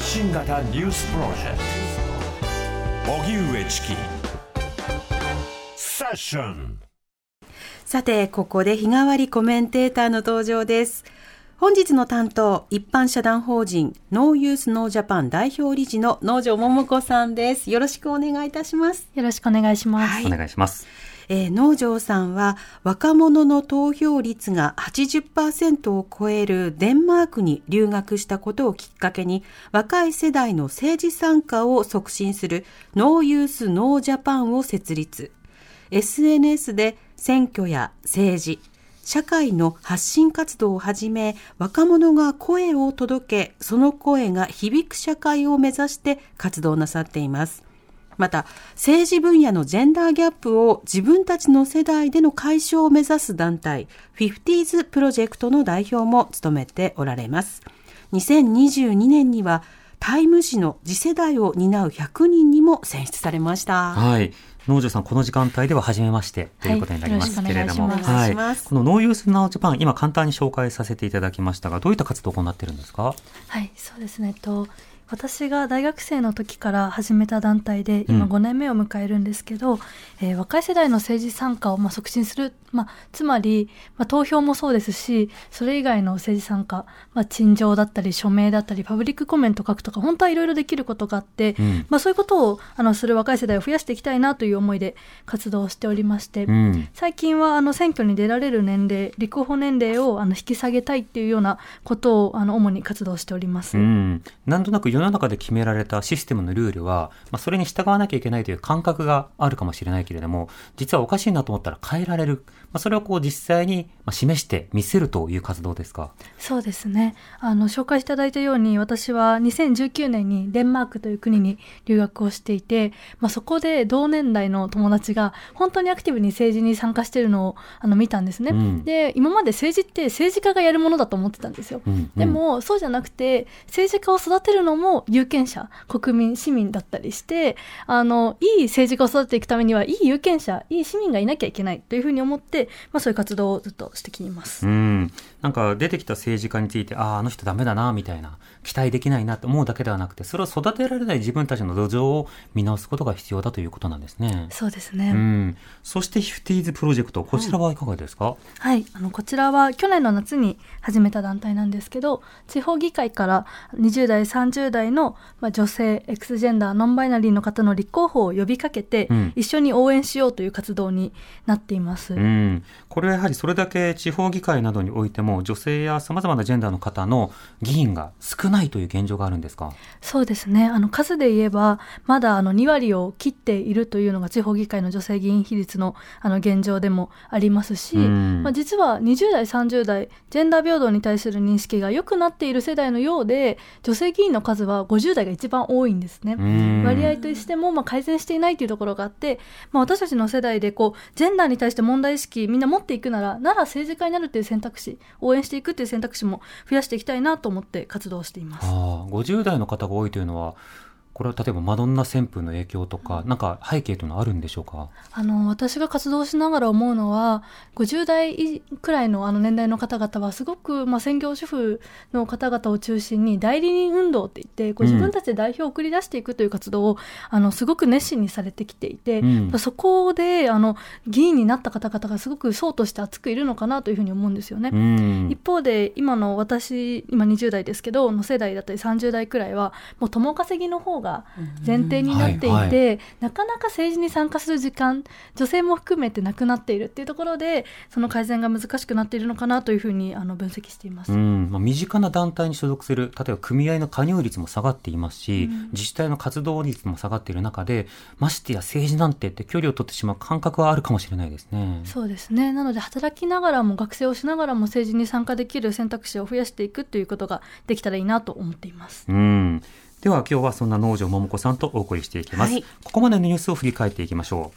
発信型ニュースプロジェクト荻上チキセッションさて、ここで日替わりコメンテーターの登場です。本日の担当、一般社団法人ノーユースノージャパン代表理事の農場桃子さんです。よろしくお願いいたします。よろしくお願いします。はいお願いします。えー農場さんは若者の投票率が80%を超えるデンマークに留学したことをきっかけに若い世代の政治参加を促進するノーユースノージャパンを設立。SNS で選挙や政治、社会の発信活動をはじめ若者が声を届けその声が響く社会を目指して活動なさっています。また政治分野のジェンダーギャップを自分たちの世代での解消を目指す団体 50s プロジェクトの代表も務めておられます。2022年にはタイム誌の次世代を担う100人にも選出されました。はい。農場さん、この時間帯では初めましてということになりますけれども、はい。よろしくお願いします。このノーユースナウジャパン、今簡単に紹介させていただきましたが、どういった活動を行っているんですか？はい、そうですね。と私が大学生の時から始めた団体で今うん5年目を迎えるんですけど、えー若い世代の政治参加をまあ促進する、まあ、つまり、まあ、投票もそうですしそれ以外の政治参加、まあ、陳情だったり署名だったりパブリックコメント書くとか本当はいろいろできることがあって、うんまあ、そういうことをあのする若い世代を増やしていきたいなという思いで活動をしておりまして、うん。最近はあの選挙に出られる年齢立候補年齢をあの引き下げたいっていうようなことをあの主に活動しております。うん、なんとなく世の中で決められたシステムのルールは、まあ、それに従わなきゃいけないという感覚があるかもしれないけれども、実はおかしいなと思ったら変えられる。まあ、それをこう実際にまあ示して見せるという活動ですか？そうですね。あの紹介いただいたように私は2019年にデンマークという国に留学をしていて、まあ、そこで同年代の友達が本当にアクティブに政治に参加しているのをあの見たんですね、うん。で今まで政治って政治家がやるものだと思ってたんですよ、うんうん。でもそうじゃなくて政治家を育てるのも有権者国民市民だったりしてあのいい政治家を育てていくためにはいい有権者いい市民がいなきゃいけないというふうに思って、まあ、そういう活動をずっとしてきます。うん。なんか出てきた政治家について、ああ、あの人ダメだな、みたいな、期待できないなって思うだけではなくて、それを育てられない自分たちの土壌を見直すことが必要だということなんですね。そうですね、うん。そして、フィフティーズプロジェクト、こちらはいかがですか、はい、あのこちらは去年の夏に始めた団体なんですけど地方議会から20代30代の、まあ、女性 X ジェンダーノンバイナリーの方の立候補を呼びかけて、うん。一緒に応援しようという活動になっています。うん、これはやはりそれだけ地方議会などにおいても女性やさまざまなジェンダーの方の議員が少ないという現状があるんですか？そうですね。あの数で言えばまだあの2割を切っているというのが地方議会の女性議員比率のあの現状でもありますし、うん。まあ、実は20代30代ジェンダー平等に対する認識が良くなっている世代のようで女性議員の数は50代が一番多いんですね。うん割合としてもまあ改善していないというところがあって、まあ、私たちの世代でこうジェンダーに対して問題意識みんな持っていくならなら政治家になるという選択肢応援していくという選択肢も増やしていきたいなと思って活動しています。ああ50代の方が多いというのはこれは例えばマドンナ旋風の影響とか、なんか背景というのはあるんでしょうか？あの私が活動しながら思うのは50代くらいのあの年代の方々はすごく、まあ、専業主婦の方々を中心に代理人運動って言ってこううん。自分たちで代表を送り出していくという活動を、あのすごく熱心にされてきていて、うん。そこであの議員になった方々がすごく層として熱くいるのかなというふうに思うんですよね。うん。一方で今の私今20代ですけどの世代だったり30代くらいはもう共稼ぎの方が前提になっていて、うんはいはなかなか政治に参加する時間女性も含めてなくなっているっていうところでその改善が難しくなっているのかなというふうにあの分析しています。うんまあ、身近な団体に所属する例えば組合の加入率も下がっていますし、うん自治体の活動率も下がっている中でましてや政治なんてって距離を取ってしまう感覚はあるかもしれないですね。そうですねなので働きながらも学生をしながらも政治に参加できる選択肢を増やしていくということができたらいいなと思っています。うんでは今日はそんな農場桃子さんとお送りしていきます、はい。ここまでのニュースを振り返っていきましょ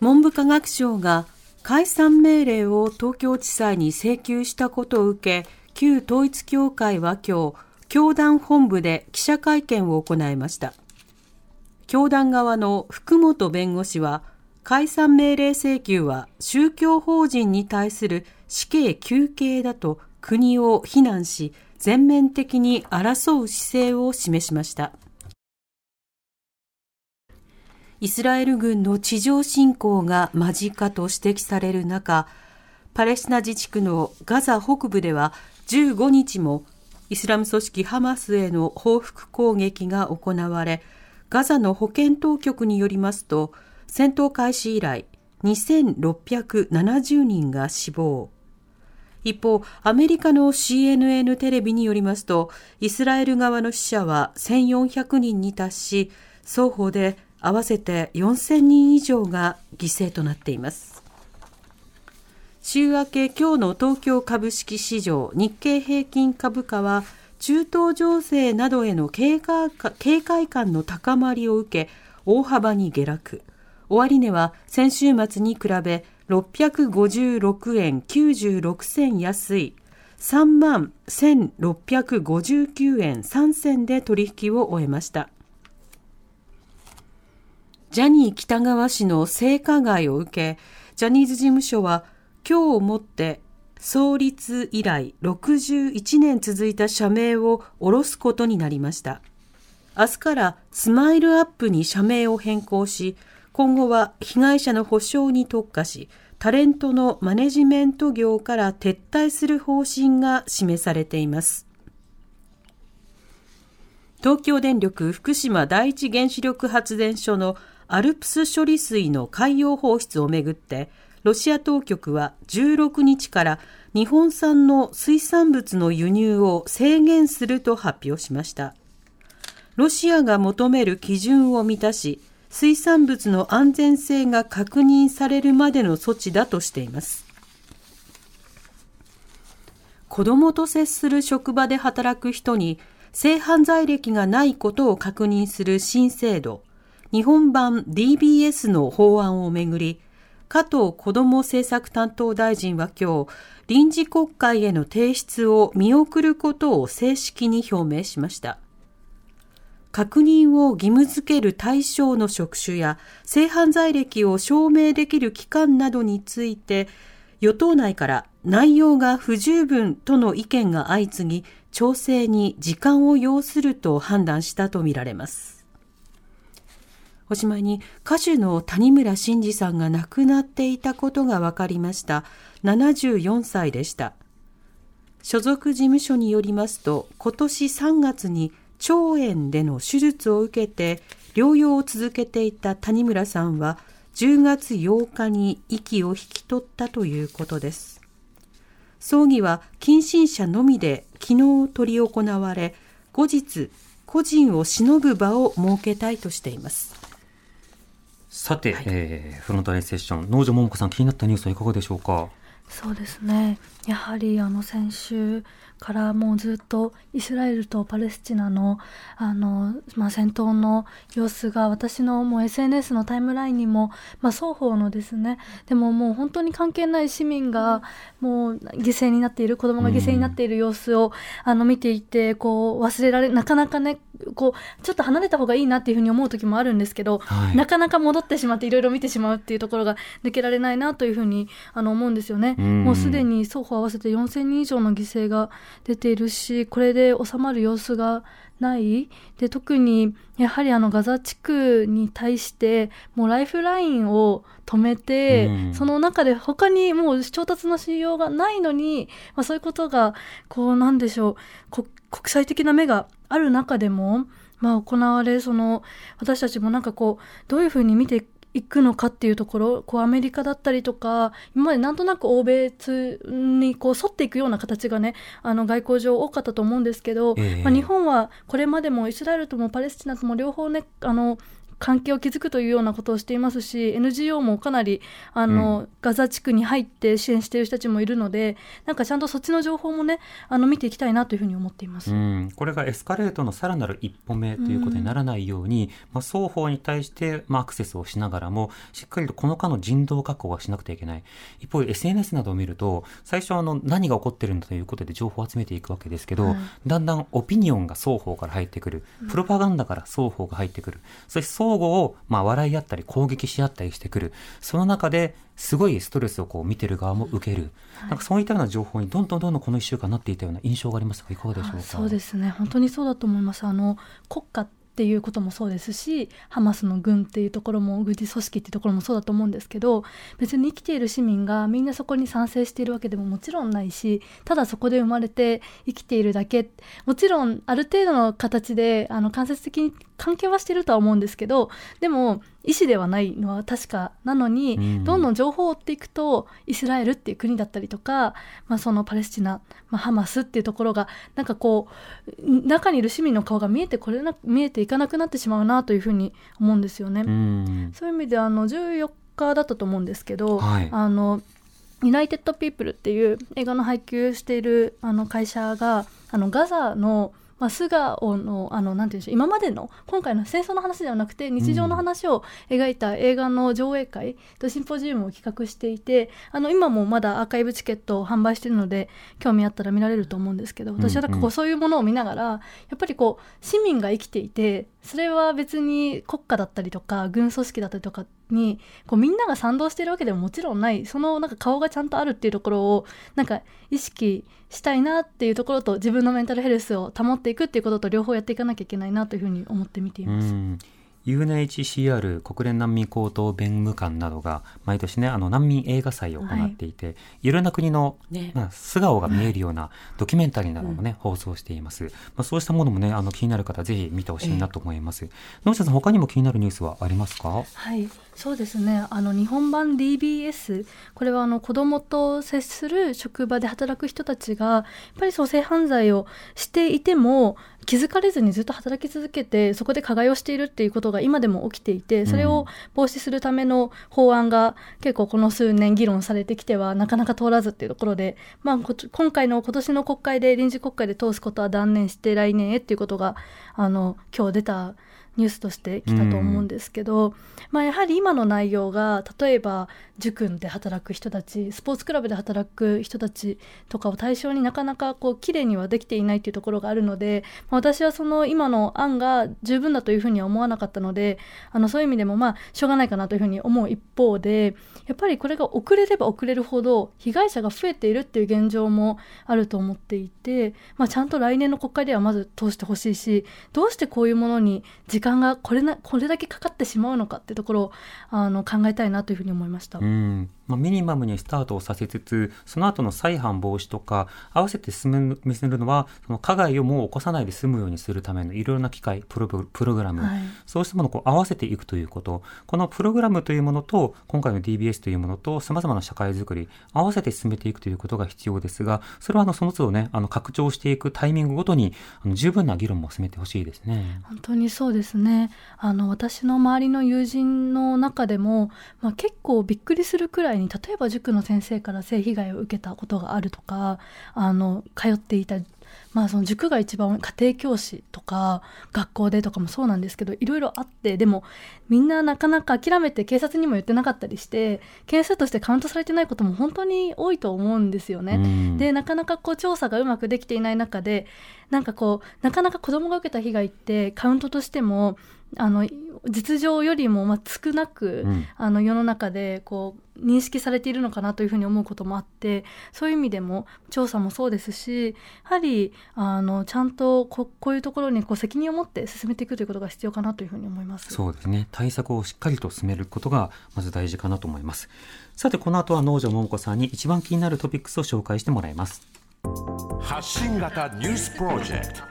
文部科学省が解散命令を東京地裁に請求したことを受け旧統一教会は今日教団本部で記者会見を行いました。教団側の福本弁護士は解散命令請求は宗教法人に対する死刑求刑だと国を非難し全面的に争う姿勢を示しました。イスラエル軍の地上侵攻が間近と指摘される中、パレスチナ自治区のガザ北部では15日もイスラム組織ハマスへの報復攻撃が行われ、ガザの保健当局によりますと、戦闘開始以来2670人が死亡。一方、アメリカの CNN テレビによりますと、イスラエル側の死者は1400人に達し、双方で合わせて4000人以上が犠牲となっています。週明け今日の東京株式市場日経平均株価は中東情勢などへの警戒警戒感の高まりを受け大幅に下落。終値は先週末に比べ656円96銭安い3万1659円3銭で取引を終えました。ジャニー喜多川氏の性加害を受け、ジャニーズ事務所は今日をもって創立以来61年続いた社名を下ろすことになりました。明日からスマイルアップに社名を変更し、今後は被害者の補償に特化し、タレントのマネジメント業から撤退する方針が示されています。東京電力福島第一原子力発電所のアルプス処理水の海洋放出をめぐって、ロシア当局は16日から日本産の水産物の輸入を制限すると発表しました。ロシアが求める基準を満たし、水産物の安全性が確認されるまでの措置だとしています。子供と接する職場で働く人に性犯罪歴がないことを確認する新制度、日本版 DBS の法案をめぐり、加藤子ども政策担当大臣は今日、臨時国会への提出を見送ることを正式に表明しました。確認を義務付ける対象の職種や性犯罪歴を証明できる期間などについて、与党内から内容が不十分との意見が相次ぎ、調整に時間を要すると判断したとみられます。おしまいに歌手の谷村新司さんが亡くなっていたことが分かりました。74歳でした。所属事務所によりますと、今年3月に腸炎での手術を受けて療養を続けていた谷村さんは10月8日に息を引き取ったということです。葬儀は近親者のみで昨日執り行われ、後日個人を偲ぶ場を設けたいとしています。さて、えーフロントラインセッション、農場桃子さん気になったニュースはいかがでしょうか？そうですねやはりあの先週からもうずっとイスラエルとパレスチナのあの、まあ、戦闘の様子が私のもう SNS のタイムラインにも、まあ、双方のですねでももう本当に関係ない市民がもう犠牲になっている子供が犠牲になっている様子を、あの見ていてこう忘れられなかなかねこうちょっと離れた方がいいなっていうふうに思う時もあるんですけど、はいなかなか戻ってしまっていろいろ見てしまうっていうところが抜けられないなというふうにあの思うんですよね。うんもうすでに双方合わせて4000人以上の犠牲が出ているしこれで収まる様子がない。で特にやはりあのガザ地区に対してもうライフラインを止めて、うん。その中で他にもう調達のしようがないのに、まあ、そういうことがこうなんでしょうこ国際的な目がある中でも、まあ、行われその私たちもなんかこうどういうふうに見ていくのかっていうところこうアメリカだったりとか今までなんとなく欧米にこう沿っていくような形がねあの外交上多かったと思うんですけど、ええ。まあ、日本はこれまでもイスラエルともパレスチナとも両方ねあの関係を築くというようなことをしていますし NGO もかなりあの、ガザ地区に入って支援している人たちもいるのでなんかちゃんとそっちの情報もねあの見ていきたいなというふうに思っています。うん、これがエスカレートのさらなる一歩目ということにならないように、まあ、双方に対して、まあ、アクセスをしながらもしっかりとこの間の人道確保はしなくてはいけない。一方 SNS などを見ると最初あの何が起こってるんだということで情報を集めていくわけですけど、はい。だんだんオピニオンが双方から入ってくる。プロパガンダから双方が入ってくる。そして双相互を、まあ、笑い合ったり攻撃し合ったりしてくる。その中ですごいストレスをこう見てる側も受ける。なんかそういったような情報にどんどんどんどんこの1週間なっていたような印象がありますが、いかがでしょうか？そうですね。本当にそうだと思います。あの、国家っっていうこともそうですしハマスの軍っていうところも軍事組織っていうところもそうだと思うんですけど別に生きている市民がみんなそこに賛成しているわけでももちろんないしただそこで生まれて生きているだけもちろんある程度の形であの間接的に関係はしてるとは思うんですけどでも意思ではないのは確かなのに、うん、どんどん情報を追っていくとイスラエルっていう国だったりとか、まあ、そのパレスチナ、まあ、ハマスっていうところがなんかこう中にいる市民の顔が見えてこれな見えていかなくなってしまうなというふうに思うんですよね。うん、そういう意味であの14日だったと思うんですけど、はい、あのユナイテッド・ピープルっていう映画の配給しているあの会社があのガザのまあ、素顔のあのなんていうんでしょう。今までの今回の戦争の話ではなくて日常の話を描いた映画の上映会とシンポジウムを企画していてあの今もまだアーカイブチケットを販売しているので興味あったら見られると思うんですけど私はなんかこうそういうものを見ながらやっぱりこう市民が生きていてそれは別に国家だったりとか軍組織だったりとかにこうみんなが賛同してるわけでももちろんないそのなんか顔がちゃんとあるっていうところをなんか意識したいなっていうところと自分のメンタルヘルスを保っていくっていうことと両方やっていかなきゃいけないなというふうに思って見ています。UNHCR 国連難民高等弁務官などが毎年ねあの難民映画祭を行っていて、はい、いろんな国の、ね、まあ、素顔が見えるようなドキュメンタリーなどもね、うん、放送しています、まあ、そうしたものもねあの気になる方ぜひ見てほしいなと思います、えー、野下さん他にも気になるニュースはありますか？はい。そうですね。あの日本版 DBS これはあの子どもと接する職場で働く人たちがやっぱりそう性犯罪をしていても気づかれずにずっと働き続けてそこで加害をしているっていうことが今でも起きていてそれを防止するための法案が結構この数年議論されてきてはなかなか通らずっていうところで、まあ、今回の今年の国会で臨時国会で通すことは断念して来年へっていうことがあの今日出たニュースとしてきたと思うんですけど、うん、まあ、やはり今の内容が例えば塾で働く人たちスポーツクラブで働く人たちとかを対象になかなかこう綺麗にはできていないというところがあるので、まあ、私はその今の案が十分だというふうには思わなかったのであのそういう意味でもまあしょうがないかなというふうに思う一方でやっぱりこれが遅れれば遅れるほど被害者が増えているっていう現状もあると思っていて、まあ、ちゃんと来年の国会ではまず通してほしいしどうしてこういうものに時間がこれなこれだけかかってしまうのかっていうところをあの考えたいなというふうに思いました。うん。まあ、ミニマムにスタートをさせつつその後の再犯防止とか合わせて進め見せるのはその加害をもう起こさないで済むようにするためのいろいろな機会プロプログラム、はい、そうしたものをこう合わせていくということ。このプログラムというものと今回の DBS というものとさまざまな社会づくり合わせて進めていくということが必要ですがそれはあのその都度ねあの拡張していくタイミングごとにあの十分な議論も進めてほしいですね。本当にそうですね。あの私の周りの友人の中でも、まあ、結構びっくりするくらいに例えば塾の先生から性被害を受けたことがあるとかあの通っていたまあその塾が一番家庭教師とか学校でとかもそうなんですけどいろいろあってでもみんななかなか諦めて警察にも言ってなかったりして件数としてカウントされてないことも本当に多いと思うんですよね。でなかなかこう調査がうまくできていない中でなんかこうなかなか子供が受けた被害ってカウントとしてもあの実情よりもま少なく、うん、あの世の中でこう認識されているのかなというふうに思うこともあってそういう意味でも調査もそうですしやはりあのちゃんとここういうところにこう責任を持って進めていくということが必要かなというふうに思います。そうですね。対策をしっかりと進めることがまず大事かなと思います。さてこの後は農場桃子さんに一番気になるトピックスを紹介してもらいます。発信型ニュースプロジェクト。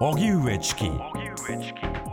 荻上チキ。セッション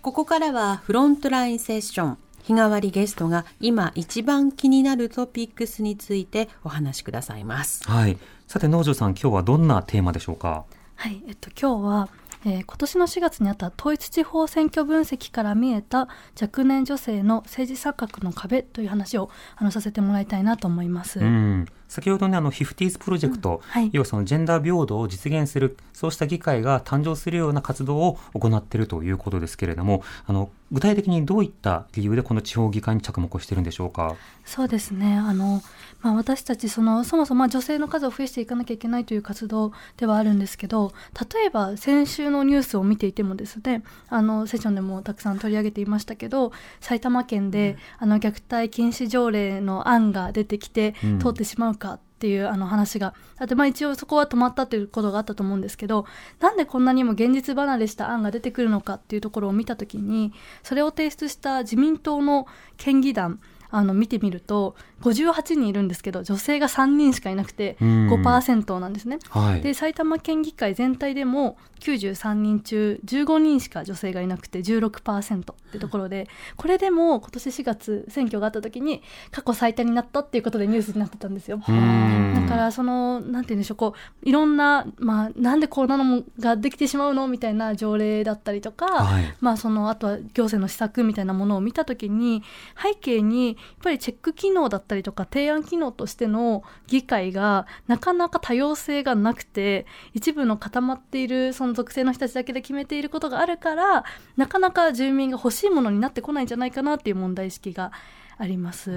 ここからはフロントラインセッション日替わりゲストが今一番気になるトピックスについてお話しくださいます。はい。さて農場さん今日はどんなテーマでしょうか？はい。えっと今日はえー、今年の4月にあった統一地方選挙分析から見えた若年女性の政治錯覚の壁という話をあのさせてもらいたいなと思います。うん先ほどね、あの、フィフティーズプロジェクト、はい。要はそのジェンダー平等を実現する、そうした議会が誕生するような活動を行っているということですけれども、あの、具体的にどういった理由でこの地方議会に着目しているんでしょうか？そうですね。あの、まあ、私たちそのそもそもまあ女性の数を増やしていかなきゃいけないという活動ではあるんですけど例えば先週のニュースを見ていてもですねあのセッションでもたくさん取り上げていましたけど埼玉県で、あの虐待禁止条例の案が出てきてうん。通ってしまうかっていうあの話が。あって、まあ、一応そこは止まったということがあったと思うんですけどなんでこんなにも現実離れした案が出てくるのかっていうところを見た時にそれを提出した自民党の県議団あの見てみると58人いるんですけど女性が3人しかいなくてうん5%なんですね。はい。で埼玉県議会全体でも93人中15人しか女性がいなくて16%ってところでこれでも今年4月選挙があった時に過去最多になったっていうことでニュースになってたんですよ。うんだからそのなんて言うんでしょうこういろんな、まあ、なんでこんなのができてしまうのみたいな条例だったりとか、はい。まあ、そのあとは行政の施策みたいなものを見た時に背景にぱりチェック機能だったりとか提案機能としての議会がなかなか多様性がなくて一部の固まっているその属性の人たちだけで決めていることがあるからなかなか住民が欲しいものになってこないんじゃないかなっていう問題意識があります。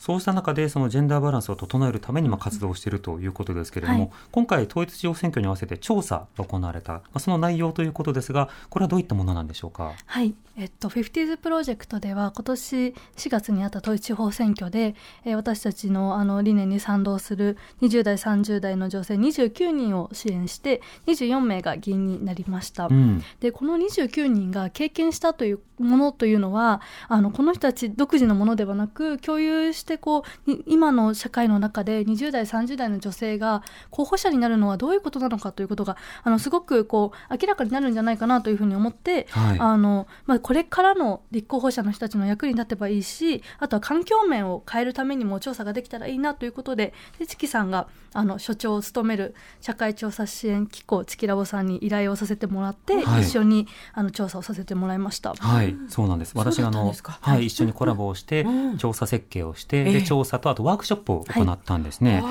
うんそうした中でそのジェンダーバランスを整えるためにまあ活動しているということですけれども、はい今回統一地方選挙に合わせて調査が行われた、まあ、その内容ということですがこれはどういったものなんでしょうか？はい、えっと、フィフティーズプロジェクトでは今年4月にあった統一地方選挙で、えー私たちのあの理念に賛同する20代30代の女性29人を支援して24名が議員になりました。うんでこの29人が経験したというものというのはあのこの人たち独自のものではなく共有してこうい今の社会の中で20代30代の女性が候補者になるのはどういうことなのかということがあのすごくこう明らかになるんじゃないかなというふうに思って、はい。あのまあ、これからの立候補者の人たちの役に立てばいいしあとは環境面を変えるためにも調査ができたらいいなということででチキさんがあの所長を務める社会調査支援機構チキラボさんに依頼をさせてもらって、はい。一緒にあの調査をさせてもらいました。はい、そうなんです。私があのはい、はい。一緒にコラボをして、うん。調査設計をして、ええで調査とあとワークショップを行ったんですね。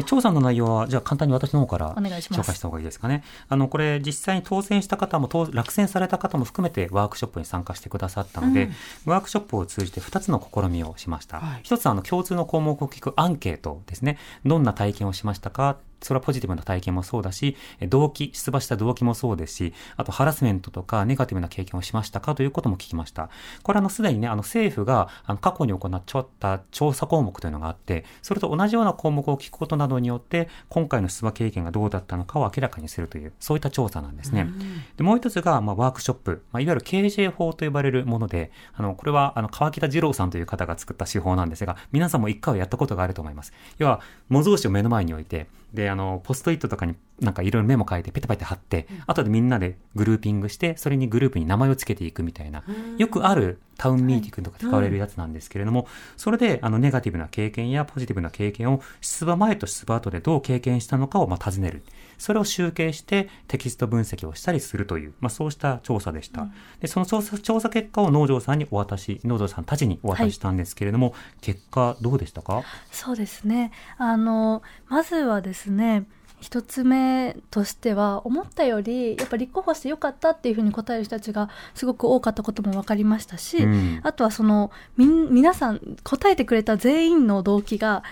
で調査の内容はじゃあ簡単に私の方から紹介した方がいいですかね。あのこれ実際に当選した方も当落選された方も含めてワークショップに参加してくださったので、ワークショップを通じて2つの試みをしました。はい一つはあの共通の項目を聞くアンケートですね。どんな体験をしましたか？それはポジティブな体験もそうだし、え動機、出馬した動機もそうですし、あとハラスメントとかネガティブな経験をしましたか？ということも聞きました。これあのすでにね、あの政府があの過去に行った調査項目というのがあって、それと同じような項目を聞くことなどによって、今回の出馬経験がどうだったのかを明らかにするという、そういった調査なんですね。でもう一つが、まあ、ワークショップ、まあ、いわゆる KJ 法と呼ばれるもので、あの、これは、あの、川北二郎さんという方が作った手法なんですが、皆さんも一回はやったことがあると思います。要は、模造紙を目の前に置いて、で、あの、ポストイットとかになんかいろいろメモ書いてペタペタ貼って、後でみんなでグルーピングして、それにグループに名前をつけていくみたいな、よくあるタウンミーティングとか使われるやつなんですけれども、それで、あの、ネガティブな経験やポジティブな経験を出馬前と出馬後でどう経験したのかを、まあ、尋ねる。それを集計してテキスト分析をしたりするという、まあ、そうした調査でした。で、その調査調査結果を農場さんにお渡し、農場さんたちにお渡ししたんですけれども、結果どうでしたか？そうですね。あのまずはですね一つ目としては思ったよりやっぱ立候補してよかったっていうふうに答える人たちがすごく多かったことも分かりましたし、うんあとはそのみん皆さん答えてくれた全員の動機が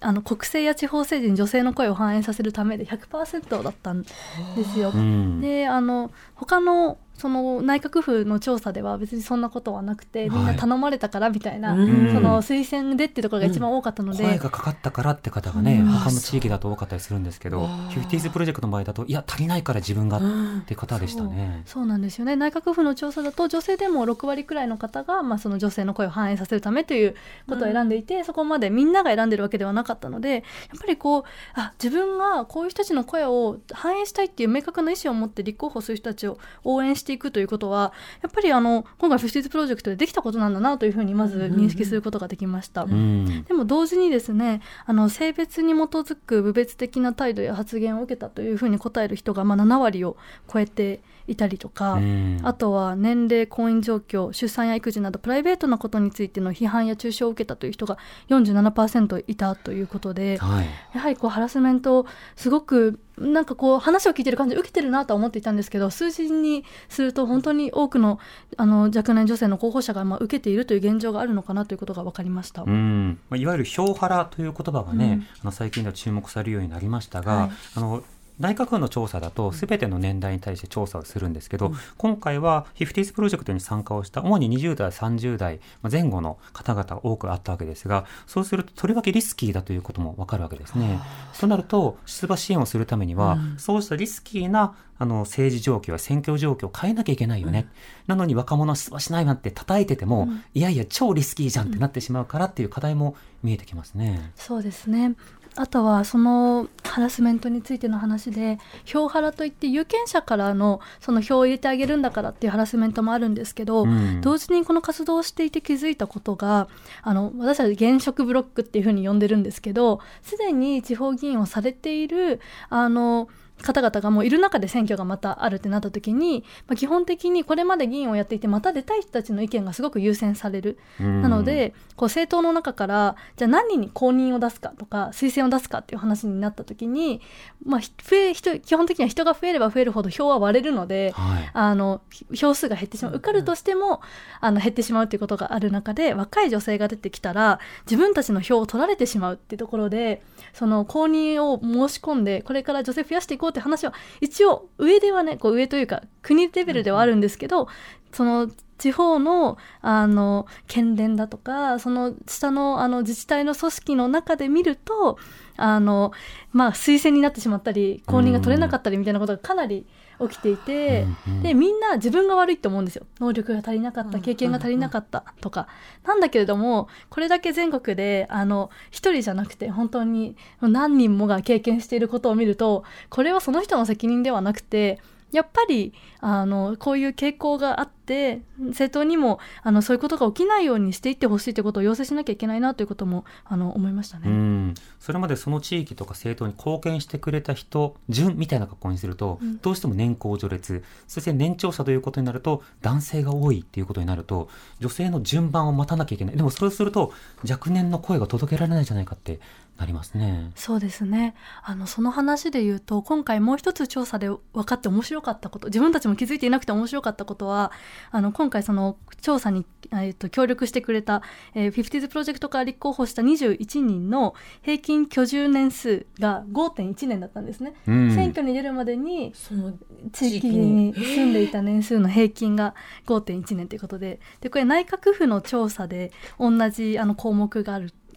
あの国政や地方政治に女性の声を反映させるためで100%だったんですよ。うん。であの他のその内閣府の調査では別にそんなことはなくてみんな頼まれたからみたいな、うん。その推薦でっていうところが一番多かったので、声がかかったからって方がね、うん。他の地域だと多かったりするんですけど、フィフティーズプロジェクトの場合だと、いや、足りないから自分がうんっていう方でしたね。そう。なんですよね。内閣府の調査だと女性でも6割くらいの方が、まあ、その女性の声を反映させるためということを選んでいて、そこまでみんなが選んでるわけではなかったのでやっぱりこうあ自分がこういう人たちの声を反映したいっていう明確な意思を持って立候補する人たちを応援していくということはやっぱりあの今回フィフティーズプロジェクトでできたことなんだなというふうにまず認識することができました。うん。でも同時にですねあの性別に基づく侮蔑的な態度や発言を受けたというふうに答える人がまあ7割を超えていたりとか、うんあとは年齢婚姻状況出産や育児などプライベートなことについての批判や中傷を受けたという人が47%いたということではい。やはりこうハラスメントをすごくなんかこう話を聞いてる感じで受けてるなとは思っていたんですけど数字にすると本当に多くのあの若年女性の候補者がまあ受けているという現状があるのかなということが分かりました。うんまあ、いわゆる票ハラという言葉がね、うんあの最近では注目されるようになりましたが、はいあの内閣府の調査だと全ての年代に対して調査をするんですけど、今回は 50s プロジェクトに参加をした主に20代30代まあ前後の方々が多くあったわけですがそうするととりわけリスキーだということもわかるわけですね。となると出馬支援をするためには、そうしたリスキーなあの政治状況や選挙状況を変えなきゃいけないよね、なのに若者は出馬しないなんて叩いてても、いやいや超リスキーじゃんってなってしまうからっていう課題も見えてきますね。そうですねあとはそのハラスメントについての話で票ハラといって有権者からのその票を入れてあげるんだからっていうハラスメントもあるんですけど、うん。同時にこの活動をしていて気づいたことがあの私たち現職ブロックっていうふうに呼んでるんですけどすでに地方議員をされているあの方々がもういる中で選挙がまたあるってなった時に、まあ、基本的にこれまで議員をやっていてまた出たい人たちの意見がすごく優先される。うん。なので、こう政党の中からじゃあ何人に公認を出すかとか推薦を出すかっていう話になった時に、まあ、ひ増え人基本的には人が増えれば増えるほど票は割れるので、はい。あの票数が減ってしまう。受かるとしてもあの減ってしまうということがある中で若い女性が出てきたら自分たちの票を取られてしまうっていうところでその公認を申し込んでこれから女性増やしていこうって話は一応上ではねこう上というか国レベルではあるんですけど、その地方のあの県連だとかその下のあの自治体の組織の中で見るとあの、まあ、推薦になってしまったり公認が取れなかったりみたいなことがかなり起きていて、うんうん。でみんな自分が悪いと思うんですよ。能力が足りなかった経験が足りなかったとか、なんだけれどもこれだけ全国であの一人じゃなくて本当に何人もが経験していることを見るとこれはその人の責任ではなくてやっぱりあのこういう傾向があって政党にもあのそういうことが起きないようにしていってほしいということを要請しなきゃいけないなということもあの思いましたうね。ん、それまでその地域とか政党に貢献してくれた人順みたいな格好にすると、うん。どうしても年功序列そして年長者ということになると男性が多いっていうことになると女性の順番を待たなきゃいけない。でもそれをすると若年の声が届けられないじゃないかってなりますね。そうですねあのその話で言うと今回もう一つ調査で分かって面白かったこと自分たちも気づいていなくて面白かったことはあの今回その調査に、えっと協力してくれた、えー、50s プロジェクトから立候補した21人の平均居住年数が5.1年だったんですね。うん選挙に出るまでにその地域に住んでいた年数の平均が5.1年ということででこれ内閣府の調査で同じあの項目があるあって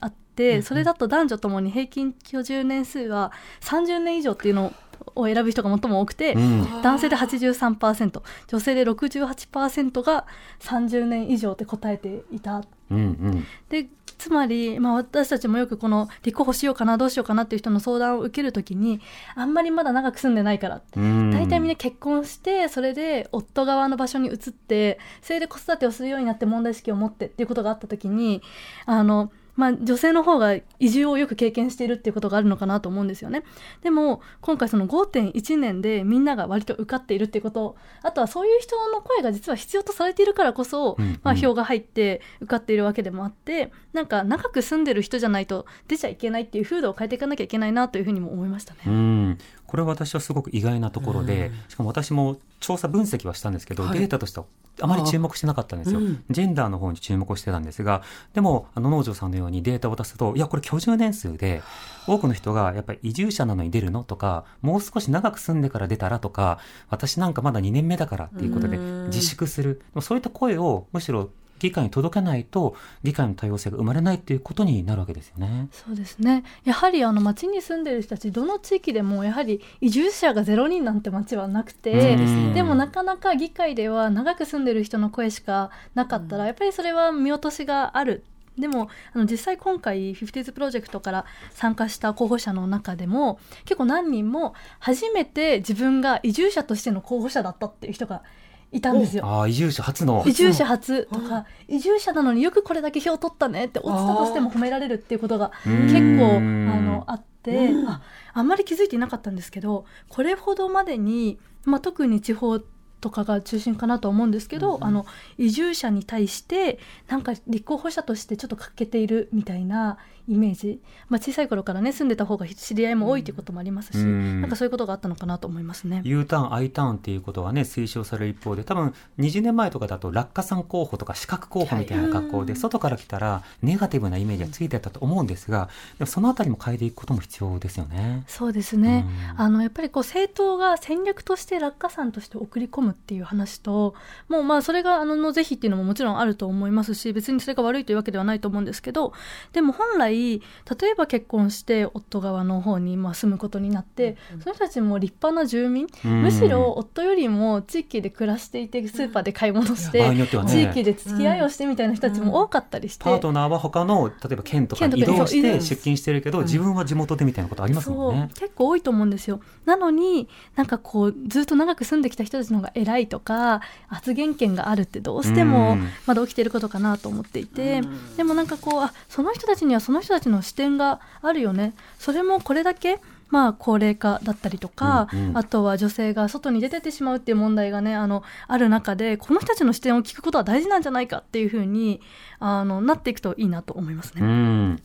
それだと男女ともに平均居住年数は30年以上っていうのを選ぶ人が最も多くて、うん。男性で83%女性で68%が30年以上って答えていた。うんうん。でつまり、まあ、私たちもよくこの立候補しようかなどうしようかなっていう人の相談を受けるときにあんまりまだ長く住んでないからうん。大体みんな結婚してそれで夫側の場所に移ってそれで子育てをするようになって問題意識を持ってっていうことがあった時にあの、まあ、女性の方が移住をよく経験しているっていうことがあるのかなと思うんですよね。でも今回その5.1年でみんなが割と受かっているっていうことあとはそういう人の声が実は必要とされているからこそ、うんうん。まあ、票が入って受かっているわけでもあってなんか長く住んでる人じゃないと出ちゃいけないっていう風土を変えていかなきゃいけないなというふうにも思いましたね。うん、これは私はすごく意外なところで、しかも私も調査分析はしたんですけど、はい。データとしてはあまり注目してなかったんですよ、うん。ジェンダーの方に注目してたんですがでもあの農場さんのようにデータを出すといやこれ居住年数で多くの人がやっぱり移住者なのに出るのとかもう少し長く住んでから出たらとか私なんかまだ2年目だからっていうことでうん。自粛する。でもそういった声をむしろ議会に届けないと議会の多様性が生まれないっていうことになるわけですよね。そうですねやはりあの町に住んでる人たちどの地域でもやはり移住者が0人なんて町はなくて、うんでもなかなか議会では長く住んでる人の声しかなかったら、やっぱりそれは見落としがある。でもあの実際今回 50s プロジェクトから参加した候補者の中でも結構何人も初めて自分が移住者としての候補者だったっていう人がいたんですよ。ああ移住者初の。移住者初とか移住者なのによくこれだけ票取ったねって落ちたとしても褒められるっていうことが結構あのあってああんまり気づいていなかったんですけどこれほどまでに、まあ、特に地方とかが中心かなと思うんですけど、うん、あの移住者に対してなんか立候補者としてちょっと欠けているみたいなイメージ、まあ、小さい頃からね住んでた方が知り合いも多いということもありますし、うん、なんかそういうことがあったのかなと思いますね。U ターン I ターンっていうことがね推奨される一方で多分20年前とかだと落下傘候補とか資格候補みたいな格好で、はい、外から来たらネガティブなイメージがついてたと思うんですがでもそのあたりも変えていくことも必要ですよね。そうですね、あのやっぱりこう政党が戦略として落下傘として送り込むっていう話ともうまあそれがあのの是非っていうのももちろんあると思いますし別にそれが悪いというわけではないと思うんですけどでも本来例えば結婚して夫側の方にまあ住むことになって、うん、その人たちも立派な住民、むしろ夫よりも地域で暮らしていてスーパーで買い物して、ね、地域で付き合いをしてみたいな人たちも多かったりして、パートナーは他の例えば県とか移動して出勤してるけど、自分は地元でみたいなことありますもんね。結構多いと思うんですよ。なのになんかこうずっと長く住んできた人たちの方が偉いとか発言権があるってどうしてもまだ起きてることかなと思っていて、でもなんかこうあその人たちにはその人たちの視点があるよね。それもこれだけまあ、高齢化だったりとか、うんうん、あとは女性が外に出ててしまうっていう問題がねあのある中でこの人たちの視点を聞くことは大事なんじゃないかっていうふうにあのなっていくといいなと思いますね。うん。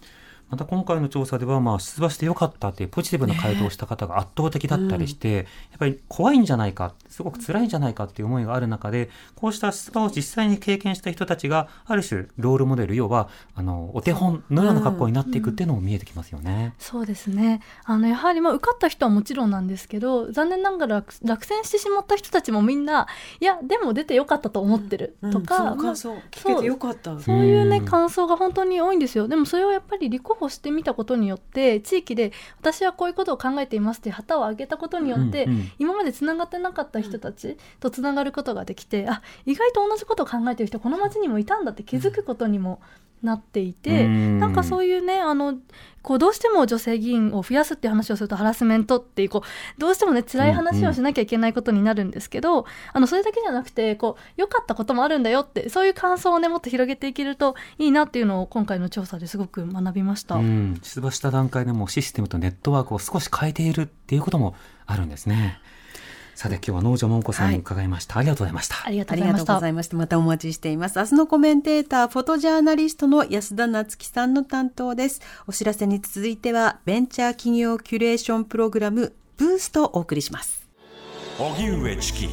また今回の調査では、まあ、出馬してよかったっていうポジティブな回答をした方が圧倒的だったりして、やっぱり怖いんじゃないか、すごく辛いんじゃないかっていう思いがある中で、こうした出馬を実際に経験した人たちが、ある種、ロールモデル、要は、あの、お手本のような格好になっていくっていうのも見えてきますよね。うんうん、そうですね。あの、やはり、まあ、受かった人はもちろんなんですけど、残念ながら落選してしまった人たちもみんな、いや、でも出てよかったと思ってるとか、うん、感想、聞けてよかった。そういうね、感想が本当に多いんですよ。でもそれをやっぱり立候補してみたことによって地域で私はこういうことを考えていますって旗を上げたことによって、うんうん、今までつながってなかった人たちとつながることができてあ意外と同じことを考えてる人この町にもいたんだって気づくことにもなっていて、ん。なんかそういうねあのこうどうしても女性議員を増やすっていう話をするとハラスメントっていうこうどうしてもね辛い話をしなきゃいけないことになるんですけど、うんうん、あのそれだけじゃなくてこう良かったこともあるんだよってそういう感想をねもっと広げていけるといいなっていうのを今回の調査ですごく学びました、うん、出馬した段階でもシステムとネットワークを少し変えているっていうこともあるんですね。さて今日は農場もんこさんに伺いました、はい、ありがとうございました。ありがとうございました。またお待ちしています。明日のコメンテーターフォトジャーナリストの安田夏樹さんの担当です。お知らせに続いてはベンチャー企業キュレーションプログラムブーストをお送りします。荻上チキ